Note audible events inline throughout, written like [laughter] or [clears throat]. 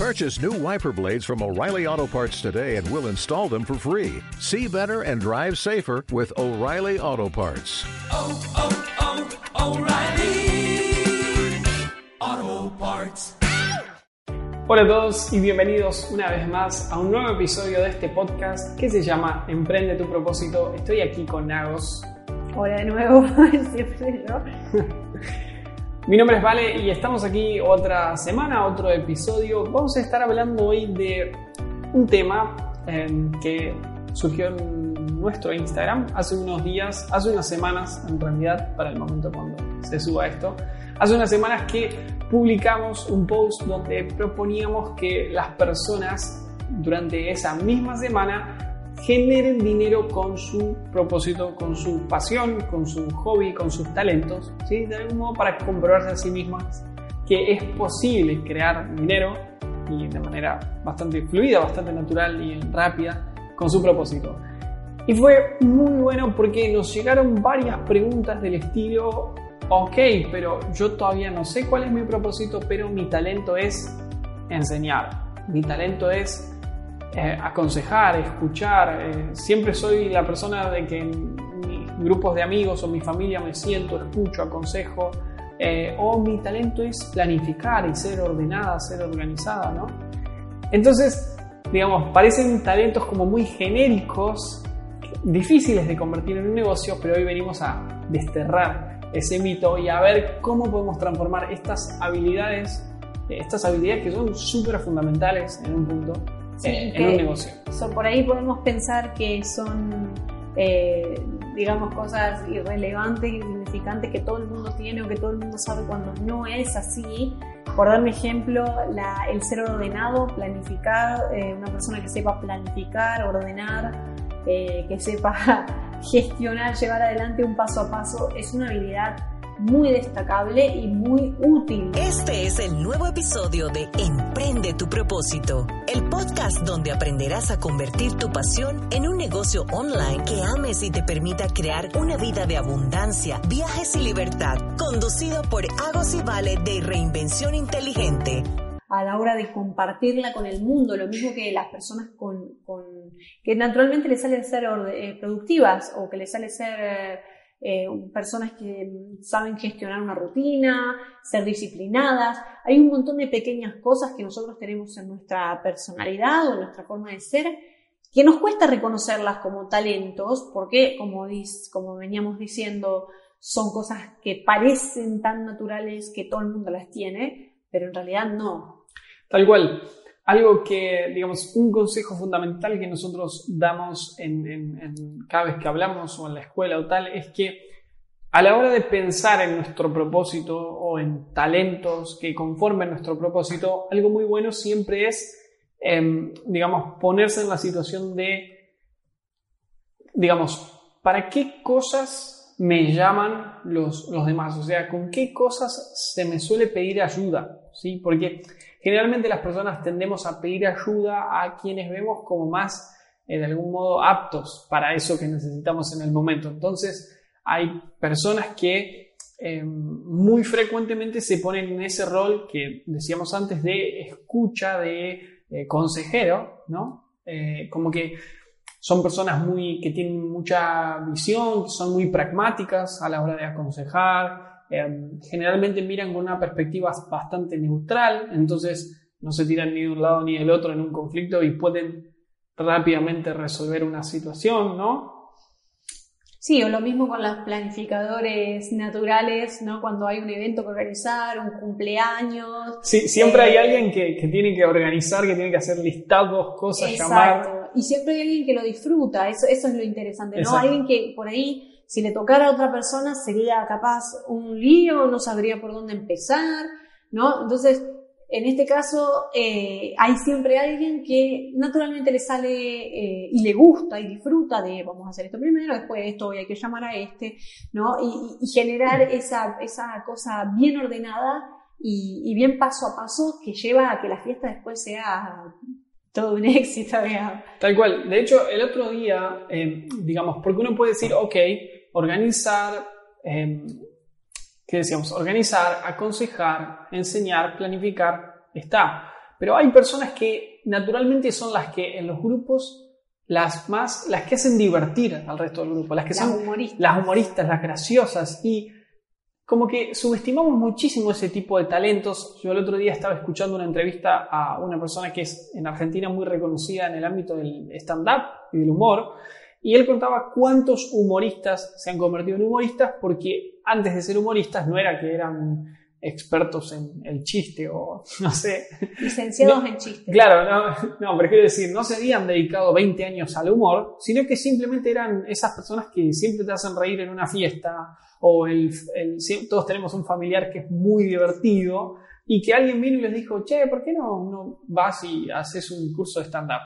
Purchase new wiper blades from O'Reilly Auto Parts today and we'll install them for free. See better and drive safer with O'Reilly Auto Parts. Oh, oh, oh, O'Reilly Auto Parts. Hola a todos y bienvenidos una vez más a un nuevo episodio de este podcast que se llama Emprende tu propósito. Estoy aquí con Nagos. Hola de nuevo, [laughs] siempre yo. [laughs] Mi nombre es Vale y estamos aquí otra semana, otro episodio. Vamos a estar hablando hoy de un tema eh, que surgió en nuestro Instagram hace unos días, hace unas semanas en realidad, para el momento cuando se suba esto. Hace unas semanas que publicamos un post donde proponíamos que las personas durante esa misma semana generen dinero con su propósito, con su pasión, con su hobby, con sus talentos, ¿sí? de algún modo para comprobarse a sí mismas que es posible crear dinero y de manera bastante fluida, bastante natural y rápida con su propósito. Y fue muy bueno porque nos llegaron varias preguntas del estilo, ok, pero yo todavía no sé cuál es mi propósito, pero mi talento es enseñar, mi talento es eh, aconsejar, escuchar. Eh, siempre soy la persona de que en mis grupos de amigos o mi familia me siento, escucho, aconsejo. Eh, o mi talento es planificar y ser ordenada, ser organizada, ¿no? Entonces, digamos, parecen talentos como muy genéricos, difíciles de convertir en un negocio, pero hoy venimos a desterrar ese mito y a ver cómo podemos transformar estas habilidades, estas habilidades que son súper fundamentales en un punto, Sí, eh, en un negocio. son- por ahí podemos pensar que son, eh, digamos, cosas irrelevantes, insignificantes que todo el mundo tiene o que todo el mundo sabe cuando no es así. Por darme ejemplo, la- el ser ordenado, planificar, eh, una persona que sepa planificar, ordenar, eh, que sepa [laughs] gestionar, llevar adelante un paso a paso, es una habilidad muy destacable y muy útil. Este es el nuevo episodio de Emprende tu propósito, el podcast donde aprenderás a convertir tu pasión en un negocio online que ames y te permita crear una vida de abundancia, viajes y libertad, conducido por Agos y Vale de Reinvención Inteligente. a la hora de compartirla con el mundo, lo mismo que las personas con, con- que naturalmente les sale ser eh, productivas o que les sale ser eh, personas que saben gestionar una rutina, ser disciplinadas. Hay un montón de pequeñas cosas que nosotros tenemos en nuestra personalidad o en nuestra forma de ser que nos cuesta reconocerlas como talentos porque, como, dis- como veníamos diciendo, son cosas que parecen tan naturales que todo el mundo las tiene, pero en realidad no. Tal cual. Algo que, digamos, un consejo fundamental que nosotros damos en, cada vez que hablamos o en la escuela o tal es que a la hora de pensar en nuestro propósito o en talentos que conformen nuestro propósito, algo muy bueno siempre es, em, digamos, ponerse en la situación de, digamos, ¿para qué cosas me llaman los, los demás? O sea, ¿con qué cosas se me suele pedir ayuda? ¿Sí? Porque generalmente las personas tendemos a pedir ayuda a quienes vemos como más, eh, de algún modo, aptos para eso que necesitamos en el momento. Entonces, hay personas que eh, muy frecuentemente se ponen en ese rol que decíamos antes de escucha, de eh, consejero, ¿no? Eh, como que son personas muy, que tienen mucha visión, que son muy pragmáticas a la hora de aconsejar, eh, generalmente miran con una perspectiva bastante neutral, entonces no se tiran ni de un lado ni del otro en un conflicto y pueden rápidamente resolver una situación, ¿no? Sí, o lo mismo con los planificadores naturales, ¿no? Cuando hay un evento que organizar, un cumpleaños. Sí, siempre hay Eh, alguien que, que tiene que organizar, que tiene que hacer listados, cosas, llamar. Exacto. Y siempre hay alguien que lo disfruta, eso, eso es lo interesante, ¿no? Exacto. Alguien que por ahí, si le tocara a otra persona, sería capaz un lío, no sabría por dónde empezar, ¿no? Entonces, en este caso, eh, hay siempre alguien que naturalmente le sale eh, y le gusta y disfruta de vamos a hacer esto primero, después esto, hoy hay que llamar a este, ¿no? Y, y- generar esa, esa cosa bien ordenada y, y bien paso a paso que lleva a que la fiesta después sea todo un [laughs] éxito, digamos. Tal cual. De hecho, el otro día, eh, digamos, porque uno puede decir, ok, organizar, eh, ¿qué decíamos? Organizar, aconsejar, enseñar, planificar, está. pero hay personas que naturalmente son las que en los grupos las más, las que hacen divertir al resto del grupo, las que Las son humoristas. las humoristas, las graciosas y como que subestimamos muchísimo ese tipo de talentos. Yo el otro día estaba escuchando una entrevista a una persona que es en Argentina muy reconocida en el ámbito del stand-up y del humor, y él contaba cuántos humoristas se han convertido en humoristas porque antes de ser humoristas no era que eran expertos en el chiste o [laughs] no sé. Licenciados No, en chistes. Claro, no, no, pero quiero decir, no se habían dedicado 20 años al humor, sino que simplemente eran esas personas que siempre te hacen reír en una fiesta o el, el- todos tenemos un familiar que es muy divertido y que alguien vino y les dijo, che, ¿por qué no, no vas y haces un curso de stand-up?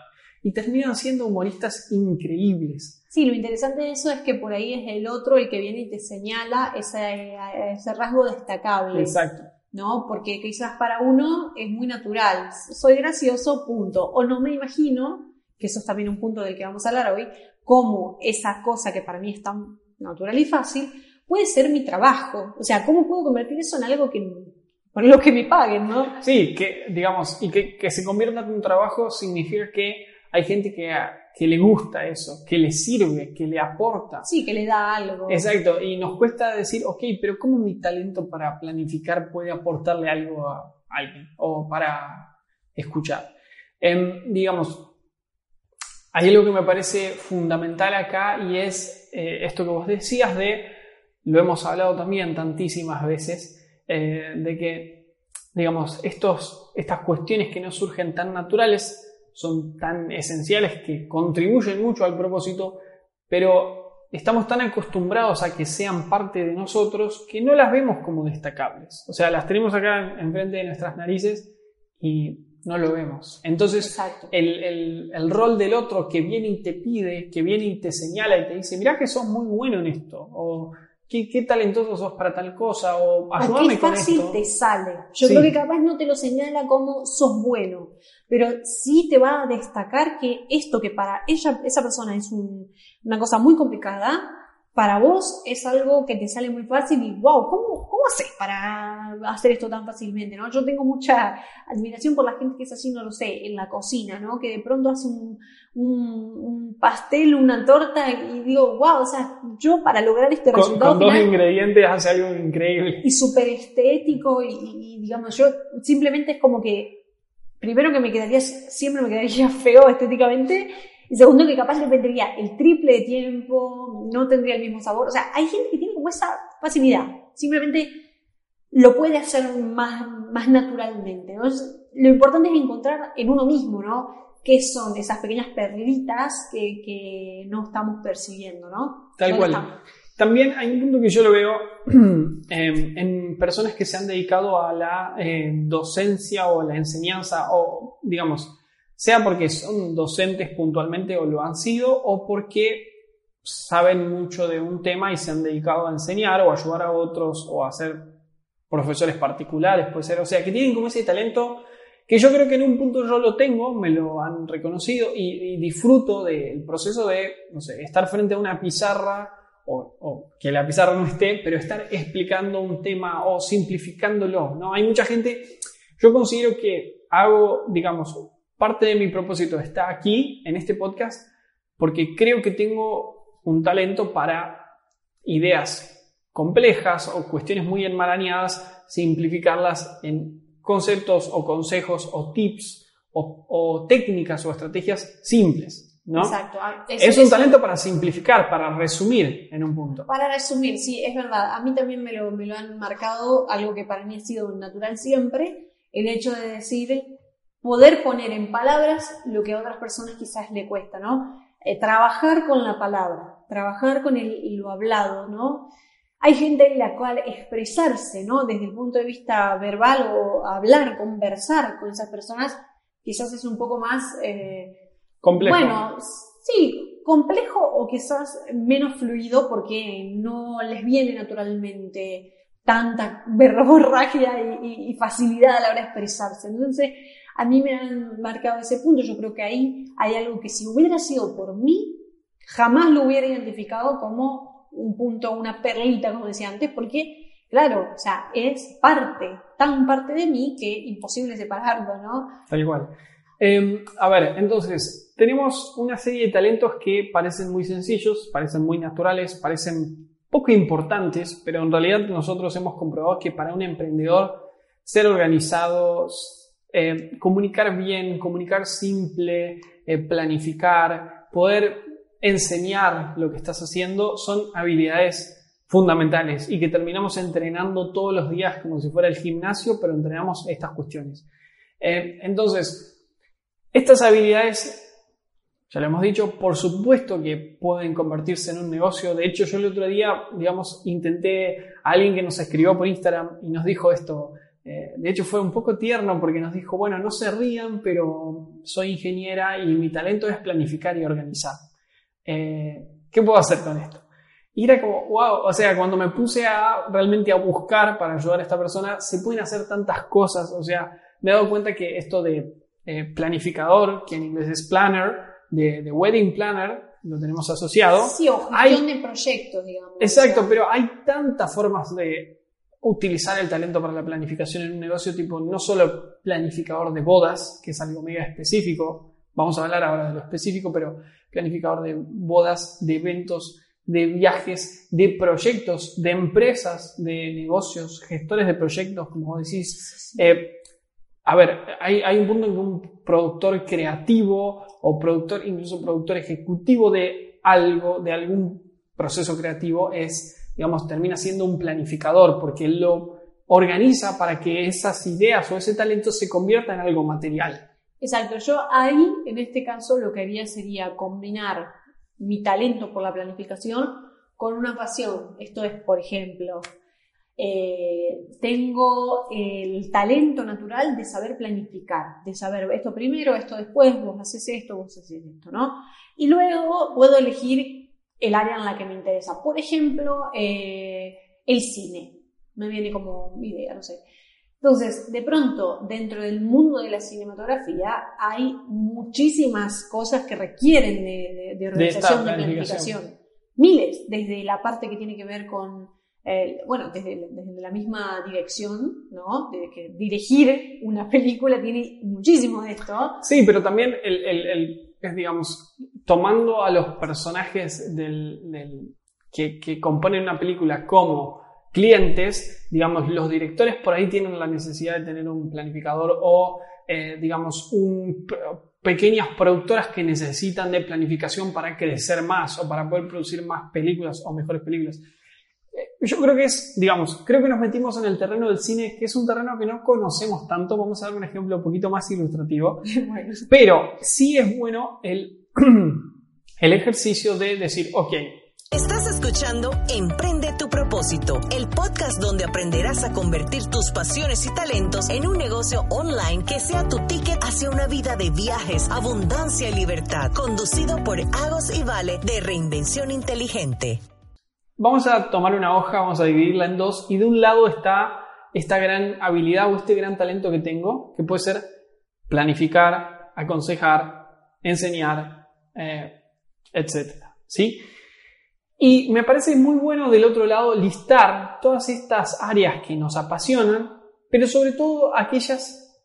Y terminan siendo humoristas increíbles. Sí, lo interesante de eso es que por ahí es el otro el que viene y te señala ese, ese rasgo destacable. Exacto. ¿no? Porque quizás para uno es muy natural, soy gracioso, punto. O no me imagino, que eso es también un punto del que vamos a hablar hoy, cómo esa cosa que para mí es tan natural y fácil puede ser mi trabajo. O sea, ¿cómo puedo convertir eso en algo que, por lo que me paguen, ¿no? Sí, que digamos, y que, que se convierta en un trabajo significa que hay gente que, que le gusta eso, que le sirve, que le aporta. Sí, que le da algo. Exacto, y nos cuesta decir, ok, pero ¿cómo mi talento para planificar puede aportarle algo a alguien o para escuchar? Em, digamos, hay algo que me parece fundamental acá y es eh, esto que vos decías de, lo hemos hablado también tantísimas veces, eh, de que, digamos, estos, estas cuestiones que no surgen tan naturales son tan esenciales que contribuyen mucho al propósito, pero estamos tan acostumbrados a que sean parte de nosotros que no las vemos como destacables. O sea, las tenemos acá enfrente de nuestras narices y no lo vemos. Entonces, el, el- el rol del otro que viene y te pide, que viene y te señala y te dice, mirá que sos muy bueno en esto, o qué, qué talentoso sos para tal cosa, o ayúdame qué con fácil esto. te sale. Yo Sí. creo que capaz no te lo señala como sos bueno, pero sí te va a destacar que esto que para ella, esa persona es un- una cosa muy complicada, para vos es algo que te sale muy fácil y wow, ¿cómo, cómo haces para hacer esto tan fácilmente? ¿no? Yo tengo mucha admiración por la gente que es así, no lo sé, en la cocina, ¿no? que de pronto hace un- un pastel, una torta y digo, wow, o sea, yo para lograr este Con, resultado con dos final, ingredientes hace algo increíble. y súper estético y, y, digamos yo simplemente es como que primero que me quedaría siempre me quedaría [laughs] feo estéticamente y segundo que capaz le metería el triple de tiempo no tendría el mismo sabor o sea hay gente que tiene como esa facilidad simplemente lo puede hacer más, más naturalmente lo importante es encontrar en uno mismo ¿no? Qué son esas pequeñas perlitas que, que no estamos percibiendo ¿no? Tal ¿Dónde cual. También hay un punto que yo lo veo em, [clears throat] en personas que se han dedicado a la eh, docencia o a la enseñanza, o digamos, sea porque son docentes puntualmente o lo han sido, o porque saben mucho de un tema y se han dedicado a enseñar o ayudar a otros o a ser profesores particulares, puede ser. O sea, que tienen como ese talento que yo creo que en un punto yo lo tengo, me lo han reconocido y, disfruto del proceso de, no sé, estar frente a una pizarra o, o que la pizarra no esté, pero estar explicando un tema o simplificándolo, ¿no? Hay mucha gente, yo considero que hago, digamos, parte de mi propósito está aquí, en este podcast, porque creo que tengo un talento para ideas complejas o cuestiones muy enmarañadas, simplificarlas en conceptos o consejos o tips o, o técnicas o estrategias simples, ¿no? Exacto. Ah, Es un talento para simplificar, para resumir en un punto. Para resumir, sí, es verdad. A mí también me lo, me lo han marcado, algo que para mí ha sido natural siempre, el hecho de decir, poder poner en palabras lo que a otras personas quizás le cuesta, ¿no? Eh, trabajar con la palabra, trabajar con el, lo hablado, ¿no? Hay gente en la cual expresarse, ¿no? Desde el punto de vista verbal o hablar, conversar con esas personas, quizás es un poco más... eh, Complejo. bueno, sí, complejo o quizás menos fluido porque no les viene naturalmente tanta verborragia y, y- y facilidad a la hora de expresarse. Entonces, a mí me han marcado ese punto. Yo creo que ahí hay algo que si hubiera sido por mí, jamás lo hubiera identificado como un punto, una perlita, como decía antes, porque claro, o sea, es parte, tan parte de mí que imposible separarlo, ¿no? Tal cual. Eh, a ver, entonces, tenemos una serie de talentos que parecen muy sencillos, parecen muy naturales, parecen poco importantes, pero en realidad nosotros hemos comprobado que para un emprendedor ser organizado, eh, comunicar bien, comunicar simple, eh, planificar, poder enseñar lo que estás haciendo son habilidades fundamentales y que terminamos entrenando todos los días como si fuera el gimnasio, pero entrenamos estas cuestiones. Eh, entonces, estas habilidades, ya lo hemos dicho, por supuesto que pueden convertirse en un negocio. De hecho, yo el otro día, digamos, intenté a alguien que nos escribió por Instagram y nos dijo esto. Eh, de hecho, fue un poco tierno porque nos dijo, bueno, no se rían, pero soy ingeniera y mi talento es planificar y organizar. Eh, ¿Qué puedo hacer con esto? Y era como, wow, o sea, cuando me puse a realmente a buscar para ayudar a esta persona, se pueden hacer tantas cosas, o sea, me he dado cuenta que esto de eh, planificador, que en inglés es planner, de, wedding planner, lo tenemos asociado. Sí, o gestión de proyectos, digamos. Exacto, pero hay tantas formas de utilizar el talento para la planificación en un negocio, tipo no solo planificador de bodas, que es algo mega específico, vamos a hablar ahora de lo específico, pero planificador de bodas, de eventos, de viajes, de proyectos, de empresas, de negocios, gestores de proyectos, como vos decís, eh, a ver, hay, un punto en que un productor creativo o productor, incluso productor ejecutivo de algo, de algún proceso creativo, es, digamos, termina siendo un planificador, porque lo organiza para que esas ideas o ese talento se convierta en algo material. Exacto, yo ahí, en este caso, lo que haría sería combinar mi talento por la planificación con una pasión. Esto es, por ejemplo, eh, tengo el talento natural de saber planificar, de saber esto primero, esto después, vos haces esto, vos haces esto, ¿no? Y luego puedo elegir el área en la que me interesa. Por ejemplo, eh, el cine. Me viene como idea, no sé. Entonces, de pronto, dentro del mundo de la cinematografía hay muchísimas cosas que requieren de, organización, de, de planificación. Miles, desde la parte que tiene que ver con bueno, desde, la misma dirección, ¿no? De que dirigir una [laughs] película tiene muchísimo de esto. Sí, pero también el, es, digamos, tomando a los personajes del, que, que, componen una película como clientes, digamos, los directores por ahí tienen la necesidad de tener un planificador o, eh, digamos, un, pequeñas productoras que necesitan de planificación para crecer más o para poder producir más películas o mejores películas. Yo creo que es, digamos, creo que nos metimos en el terreno del cine, que es un terreno que no conocemos tanto. Vamos a dar un ejemplo un poquito más ilustrativo. [laughs] Pero sí es bueno el, [clears throat] el ejercicio de decir, ok. Estás escuchando Emprende tu propósito, el podcast donde aprenderás a convertir tus pasiones y talentos en un negocio online que sea tu ticket hacia una vida de viajes, abundancia y libertad, conducido por Agos y Vale de Reinvención Inteligente. Vamos a tomar una hoja, vamos a dividirla en dos y de un lado está esta gran habilidad o este gran talento que tengo, que puede ser planificar, aconsejar, enseñar, eh, etc. ¿sí? Y me parece muy bueno del otro lado listar todas estas áreas que nos apasionan, pero sobre todo aquellas,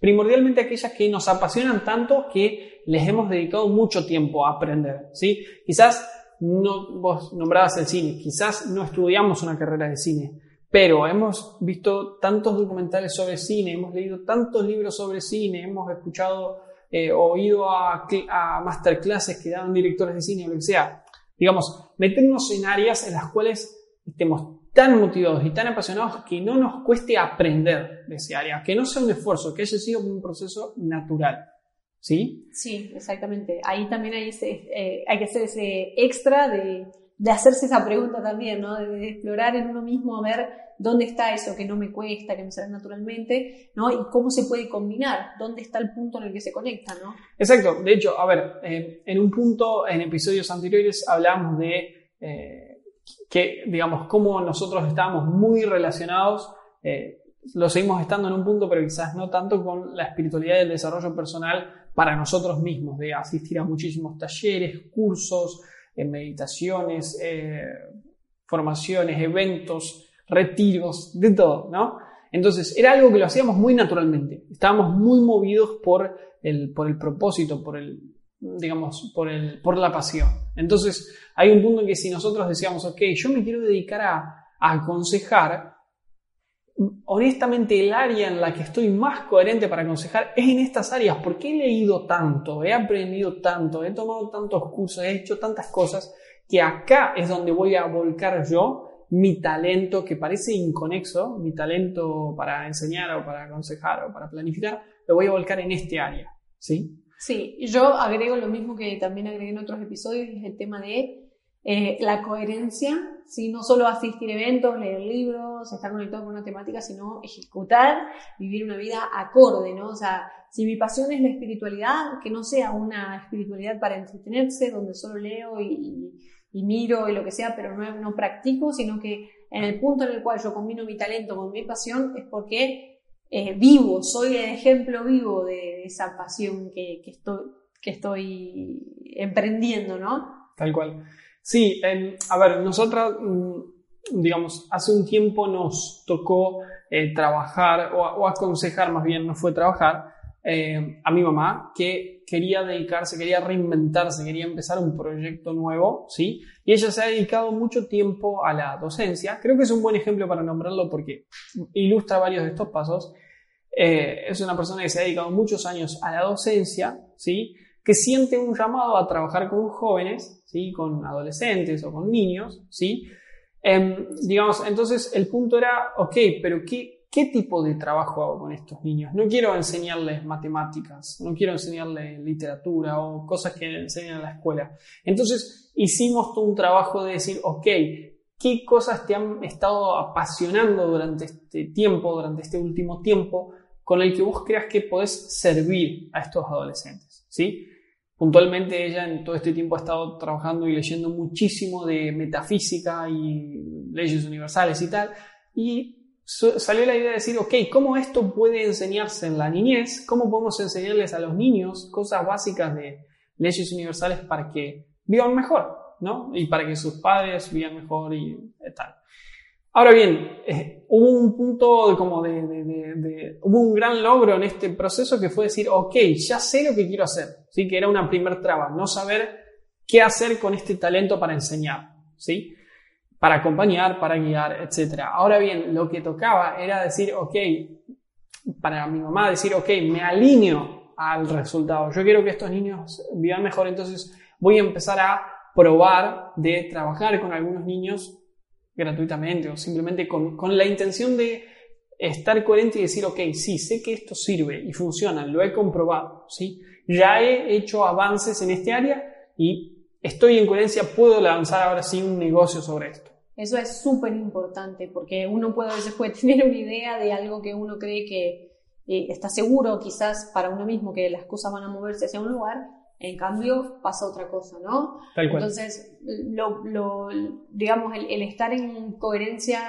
primordialmente aquellas que nos apasionan tanto que les hemos dedicado mucho tiempo a aprender. ¿sí? Quizás no, vos nombrabas el cine, quizás no estudiamos una carrera de cine, pero hemos visto tantos documentales sobre cine, hemos leído tantos libros sobre cine, hemos escuchado eh, o ido a, a masterclasses que dan directores de cine o lo que sea. Digamos, meternos en áreas en las cuales estemos tan motivados y tan apasionados que no nos cueste aprender de ese área, que no sea un esfuerzo, que haya sido un proceso natural. ¿Sí? Sí, exactamente. Ahí también hay, eh, hay que hacer ese extra de, de, hacerse esa pregunta también, ¿no? De, explorar en uno mismo a ver dónde está eso que no me cuesta, que me sale naturalmente, ¿no? Y cómo se puede combinar, dónde está el punto en el que se conecta, ¿no? Exacto. De hecho, a ver, eh, en un punto, en episodios anteriores, hablamos de eh, que, digamos, cómo nosotros estábamos muy relacionados lo seguimos estando en un punto, pero quizás no tanto con la espiritualidad y el desarrollo personal para nosotros mismos, de asistir a muchísimos talleres, cursos, eh, meditaciones, eh, formaciones, eventos, retiros, de todo, ¿no? Entonces, era algo que lo hacíamos muy naturalmente. Estábamos muy movidos por el, por el propósito, por el, digamos, por, el, por la pasión. Entonces, hay un punto en que si nosotros decíamos, ok, yo me quiero dedicar a, a aconsejar, honestamente el área en la que estoy más coherente para aconsejar es en estas áreas, porque he leído tanto, he aprendido tanto, he tomado tantos cursos, he hecho tantas cosas, que acá es donde voy a volcar yo mi talento, que parece inconexo, mi talento para enseñar o para aconsejar o para planificar, lo voy a volcar en este área, ¿sí? Sí, yo agrego lo mismo que también agregué en otros episodios, es el tema de eh, la coherencia, ¿sí? no solo asistir a eventos, leer libros, estar conectado con una temática, sino ejecutar, vivir una vida acorde, ¿no? O sea, si mi pasión es la espiritualidad, que no sea una espiritualidad para entretenerse, donde solo leo y, miro y lo que sea, pero no, no practico, sino que en el punto en el cual yo combino mi talento con mi pasión es porque eh, vivo, soy el ejemplo vivo de, esa pasión que, que, estoy, que estoy emprendiendo, ¿no? Tal cual. Sí, a ver, nosotras, mm, digamos, hace un tiempo nos tocó eh, trabajar o, o, aconsejar, más bien no fue trabajar, eh, a mi mamá que quería dedicarse, quería reinventarse, quería empezar un proyecto nuevo, ¿sí? Y ella se ha dedicado mucho tiempo a la docencia. Creo que es un buen ejemplo para nombrarlo porque ilustra varios de estos pasos. Eh, es una persona que se ha dedicado muchos años a la docencia, ¿sí? Que siente un llamado a trabajar con jóvenes, ¿sí? Con adolescentes o con niños, ¿sí? Eh, digamos, entonces el punto era, ok, pero ¿qué, ¿qué tipo de trabajo hago con estos niños? No quiero enseñarles matemáticas, no quiero enseñarles literatura o cosas que enseñan en la escuela. Entonces hicimos todo un trabajo de decir, ok, ¿qué cosas te han estado apasionando durante este tiempo, durante este último tiempo, con el que vos creas que podés servir a estos adolescentes? ¿Sí? Puntualmente ella en todo este tiempo ha estado trabajando y leyendo muchísimo de metafísica y leyes universales y tal, y salió la idea de decir, ok, ¿cómo esto puede enseñarse en la niñez? ¿Cómo podemos enseñarles a los niños cosas básicas de leyes universales para que vivan mejor, ¿no? Y para que sus padres vivan mejor y tal. Ahora bien, eh, hubo un punto como de, hubo un gran logro en este proceso que fue decir, ok, ya sé lo que quiero hacer, ¿sí? Que era una primer traba, no saber qué hacer con este talento para enseñar, ¿sí? para acompañar, para guiar, etc. Ahora bien, lo que tocaba era decir, ok, para mi mamá decir, ok, me alineo al resultado. Yo quiero que estos niños vivan mejor, entonces voy a empezar a probar de trabajar con algunos niños gratuitamente o simplemente con, con la intención de estar coherente y decir, ok, sí, sé que esto sirve y funciona, lo he comprobado, ¿sí? Ya he hecho avances en este área y estoy en coherencia, puedo lanzar ahora sí un negocio sobre esto. Eso es súper importante porque uno puede a veces puede [laughs] tener una idea de algo que uno cree que eh, está seguro quizás para uno mismo que las cosas van a moverse hacia un lugar, en cambio pasa otra cosa, ¿no? Entonces, lo, lo, digamos, el, el, estar en coherencia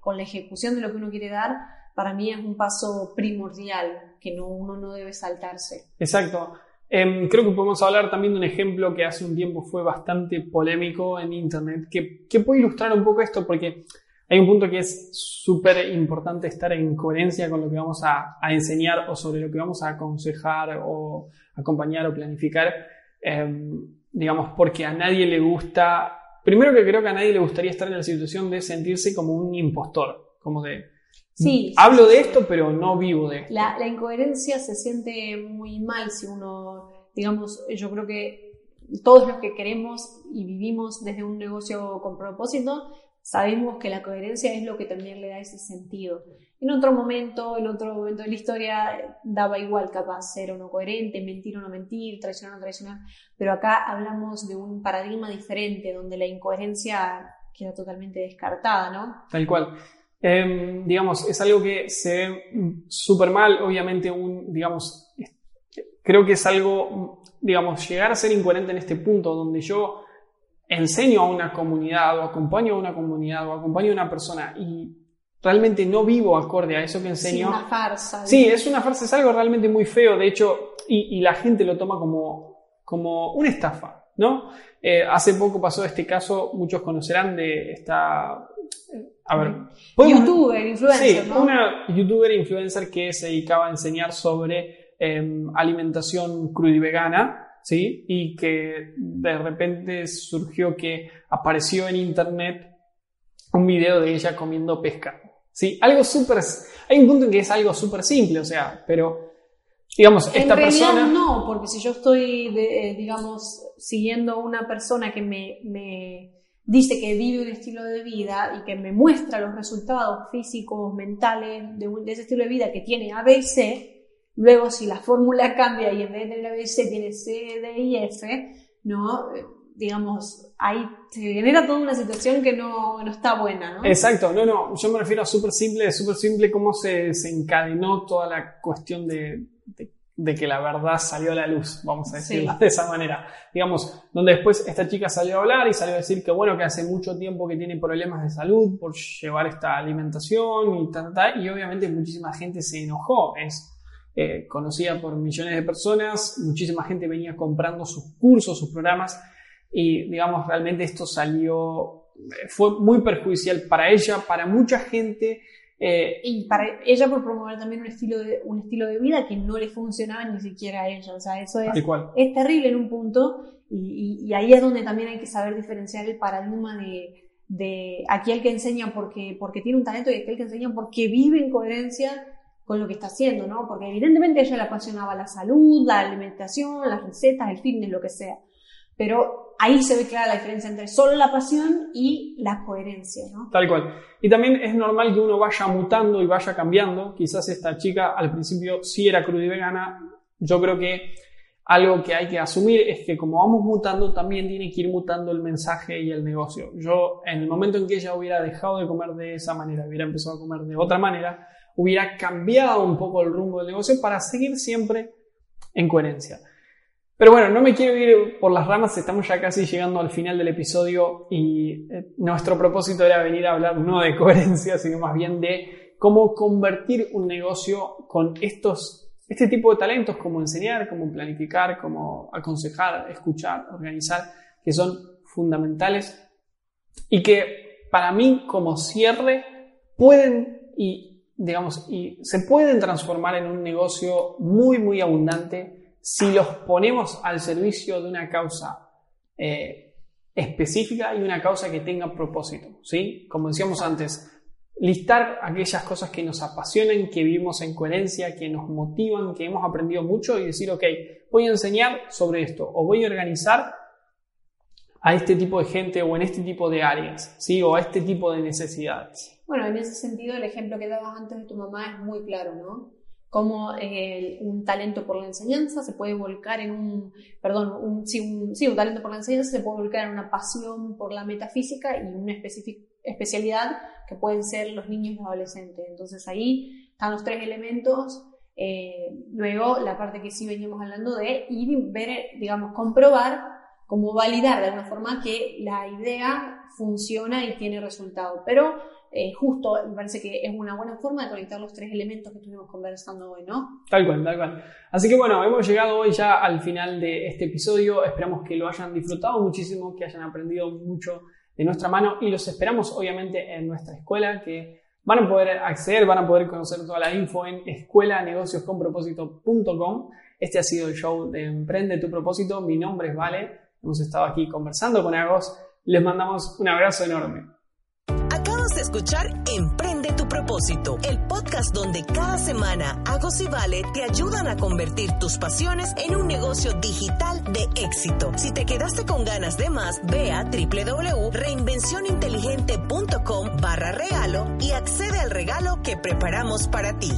con la ejecución de lo que uno quiere dar, para mí es un paso primordial que no, uno no debe saltarse. Exacto. Em, creo que podemos hablar también de un ejemplo que hace un tiempo fue bastante polémico en Internet, que, que puede ilustrar un poco esto, porque hay un punto que es súper importante estar en coherencia con lo que vamos a, a, enseñar o sobre lo que vamos a aconsejar o acompañar o planificar, eh, digamos, porque a nadie le gusta, primero que creo que a nadie le gustaría estar en la situación de sentirse como un impostor, como de, Sí, Hablo de esto, pero no vivo de esto. La, la, incoherencia se siente muy mal si uno, digamos, yo creo que todos los que queremos y vivimos desde un negocio con propósito, sabemos que la coherencia es lo que también le da ese sentido. En otro momento, en otro momento de la historia, daba igual capaz ser o no coherente, mentir o no mentir, traicionar o no traicionar, pero acá hablamos de un paradigma diferente donde la incoherencia queda totalmente descartada, ¿no? Tal cual. Eh, digamos, es algo que se ve súper mal, obviamente, un, digamos, creo que es algo, digamos, llegar a ser incoherente en este punto donde yo enseño a una comunidad o acompaño a una comunidad o acompaño a una persona y realmente no vivo acorde a eso que enseño. Es una farsa. Sí, es una farsa, es algo realmente muy feo, de hecho, y, y la gente lo toma como, como una estafa, ¿no? Eh, hace poco pasó este caso, muchos conocerán de esta a ver, youtuber, influencer, Sí, ¿no? una youtuber influencer que se dedicaba a enseñar sobre em, alimentación cruda y vegana, ¿sí? Y que de repente surgió que apareció en internet un video de ella comiendo pescado, ¿sí? Algo súper... Hay un punto en que es algo súper simple, o sea, pero... Digamos, En esta realidad persona... no, porque si yo estoy, de- eh, digamos, siguiendo una persona que me, me dice que vive un estilo de vida y que me muestra los resultados físicos, mentales de, un- de ese estilo de vida que tiene ABC, luego si la fórmula cambia y en vez de ABC tiene C, D y F, ¿no? Eh, digamos, ahí se genera toda una situación que no, no está buena, ¿no? Exacto, no, no, yo me refiero a súper simple, súper simple cómo se desencadenó toda la cuestión de, de- de que la verdad salió a la luz, vamos a decirlo Sí. de esa manera. Digamos, donde después esta chica salió a hablar y salió a decir que bueno, que hace mucho tiempo que tiene problemas de salud por llevar esta alimentación y tal, tal, y obviamente muchísima gente se enojó, es eh, conocida por millones de personas, muchísima gente venía comprando sus cursos, sus programas, y digamos, realmente esto salió, eh, fue muy perjudicial para ella, para mucha gente. eh, Y para ella por promover también un estilo de, un estilo de vida que no le funcionaba ni siquiera a ella. O sea, eso es, es terrible en un punto y, y- y ahí es donde también hay que saber diferenciar el paradigma de, de aquel que enseña porque, porque tiene un talento y aquel que enseña porque vive en coherencia con lo que está haciendo, ¿no? Porque evidentemente a ella le apasionaba la salud, la alimentación, las recetas, el fitness, lo que sea. Pero ahí se ve clara la diferencia entre solo la pasión y la coherencia, ¿no? Tal cual. Y también es normal que uno vaya mutando y vaya cambiando. Quizás esta chica al principio sí era cruda y vegana. Yo creo que algo que hay que asumir es que como vamos mutando, también tiene que ir mutando el mensaje y el negocio. Yo, en el momento en que ella hubiera dejado de comer de esa manera, hubiera empezado a comer de otra manera, hubiera cambiado un poco el rumbo del negocio para seguir siempre en coherencia. Pero bueno, no me quiero ir por las ramas, estamos ya casi llegando al final del episodio y eh, nuestro propósito era venir a hablar no de [laughs] coherencia, sino más bien de cómo convertir un negocio con estos, este tipo de talentos, como enseñar, como planificar, como aconsejar, escuchar, organizar, que son fundamentales y que para mí como cierre pueden y digamos y se pueden transformar en un negocio muy muy abundante si los ponemos al servicio de una causa eh, específica y una causa que tenga propósito, ¿sí? Como decíamos antes, listar aquellas cosas que nos apasionan, que vivimos en coherencia, que nos motivan, que hemos aprendido mucho y decir, ok, voy a enseñar sobre esto o voy a organizar a este tipo de gente o en este tipo de áreas, ¿sí? O a este tipo de necesidades. Bueno, en ese sentido, el ejemplo que dabas antes de tu mamá es muy claro, ¿no? Cómo eh, un talento por la enseñanza se puede volcar en un, perdón, un, sí, un, talento por la enseñanza se puede volcar en una pasión por la metafísica y una especialidad que pueden ser los niños y los adolescentes. Entonces ahí están los tres elementos. Eh, luego, la parte que sí veníamos hablando de ir ver, digamos, comprobar, como validar de alguna forma que la idea funciona y tiene resultado. Pero eh, justo me parece que es una buena forma de conectar los tres elementos que estuvimos conversando hoy, ¿no? Tal cual, tal cual. Así que bueno, hemos llegado hoy ya al final de este episodio. Esperamos que lo hayan disfrutado muchísimo, que hayan aprendido mucho de nuestra mano y los esperamos obviamente en nuestra escuela que van a poder acceder, van a poder conocer toda la info en escuelanegociosconpropósito.com. Este ha sido el show de Emprende tu propósito. Mi nombre es Vale. Hemos estado aquí conversando con Agos. Les mandamos un abrazo enorme. Acabas de escuchar Emprende tu propósito, el podcast donde cada semana Agos y Vale te ayudan a convertir tus pasiones en un negocio digital de éxito. Si te quedaste con ganas de más, ve a www.reinvencioninteligente.com barra regalo y accede al regalo que preparamos para ti.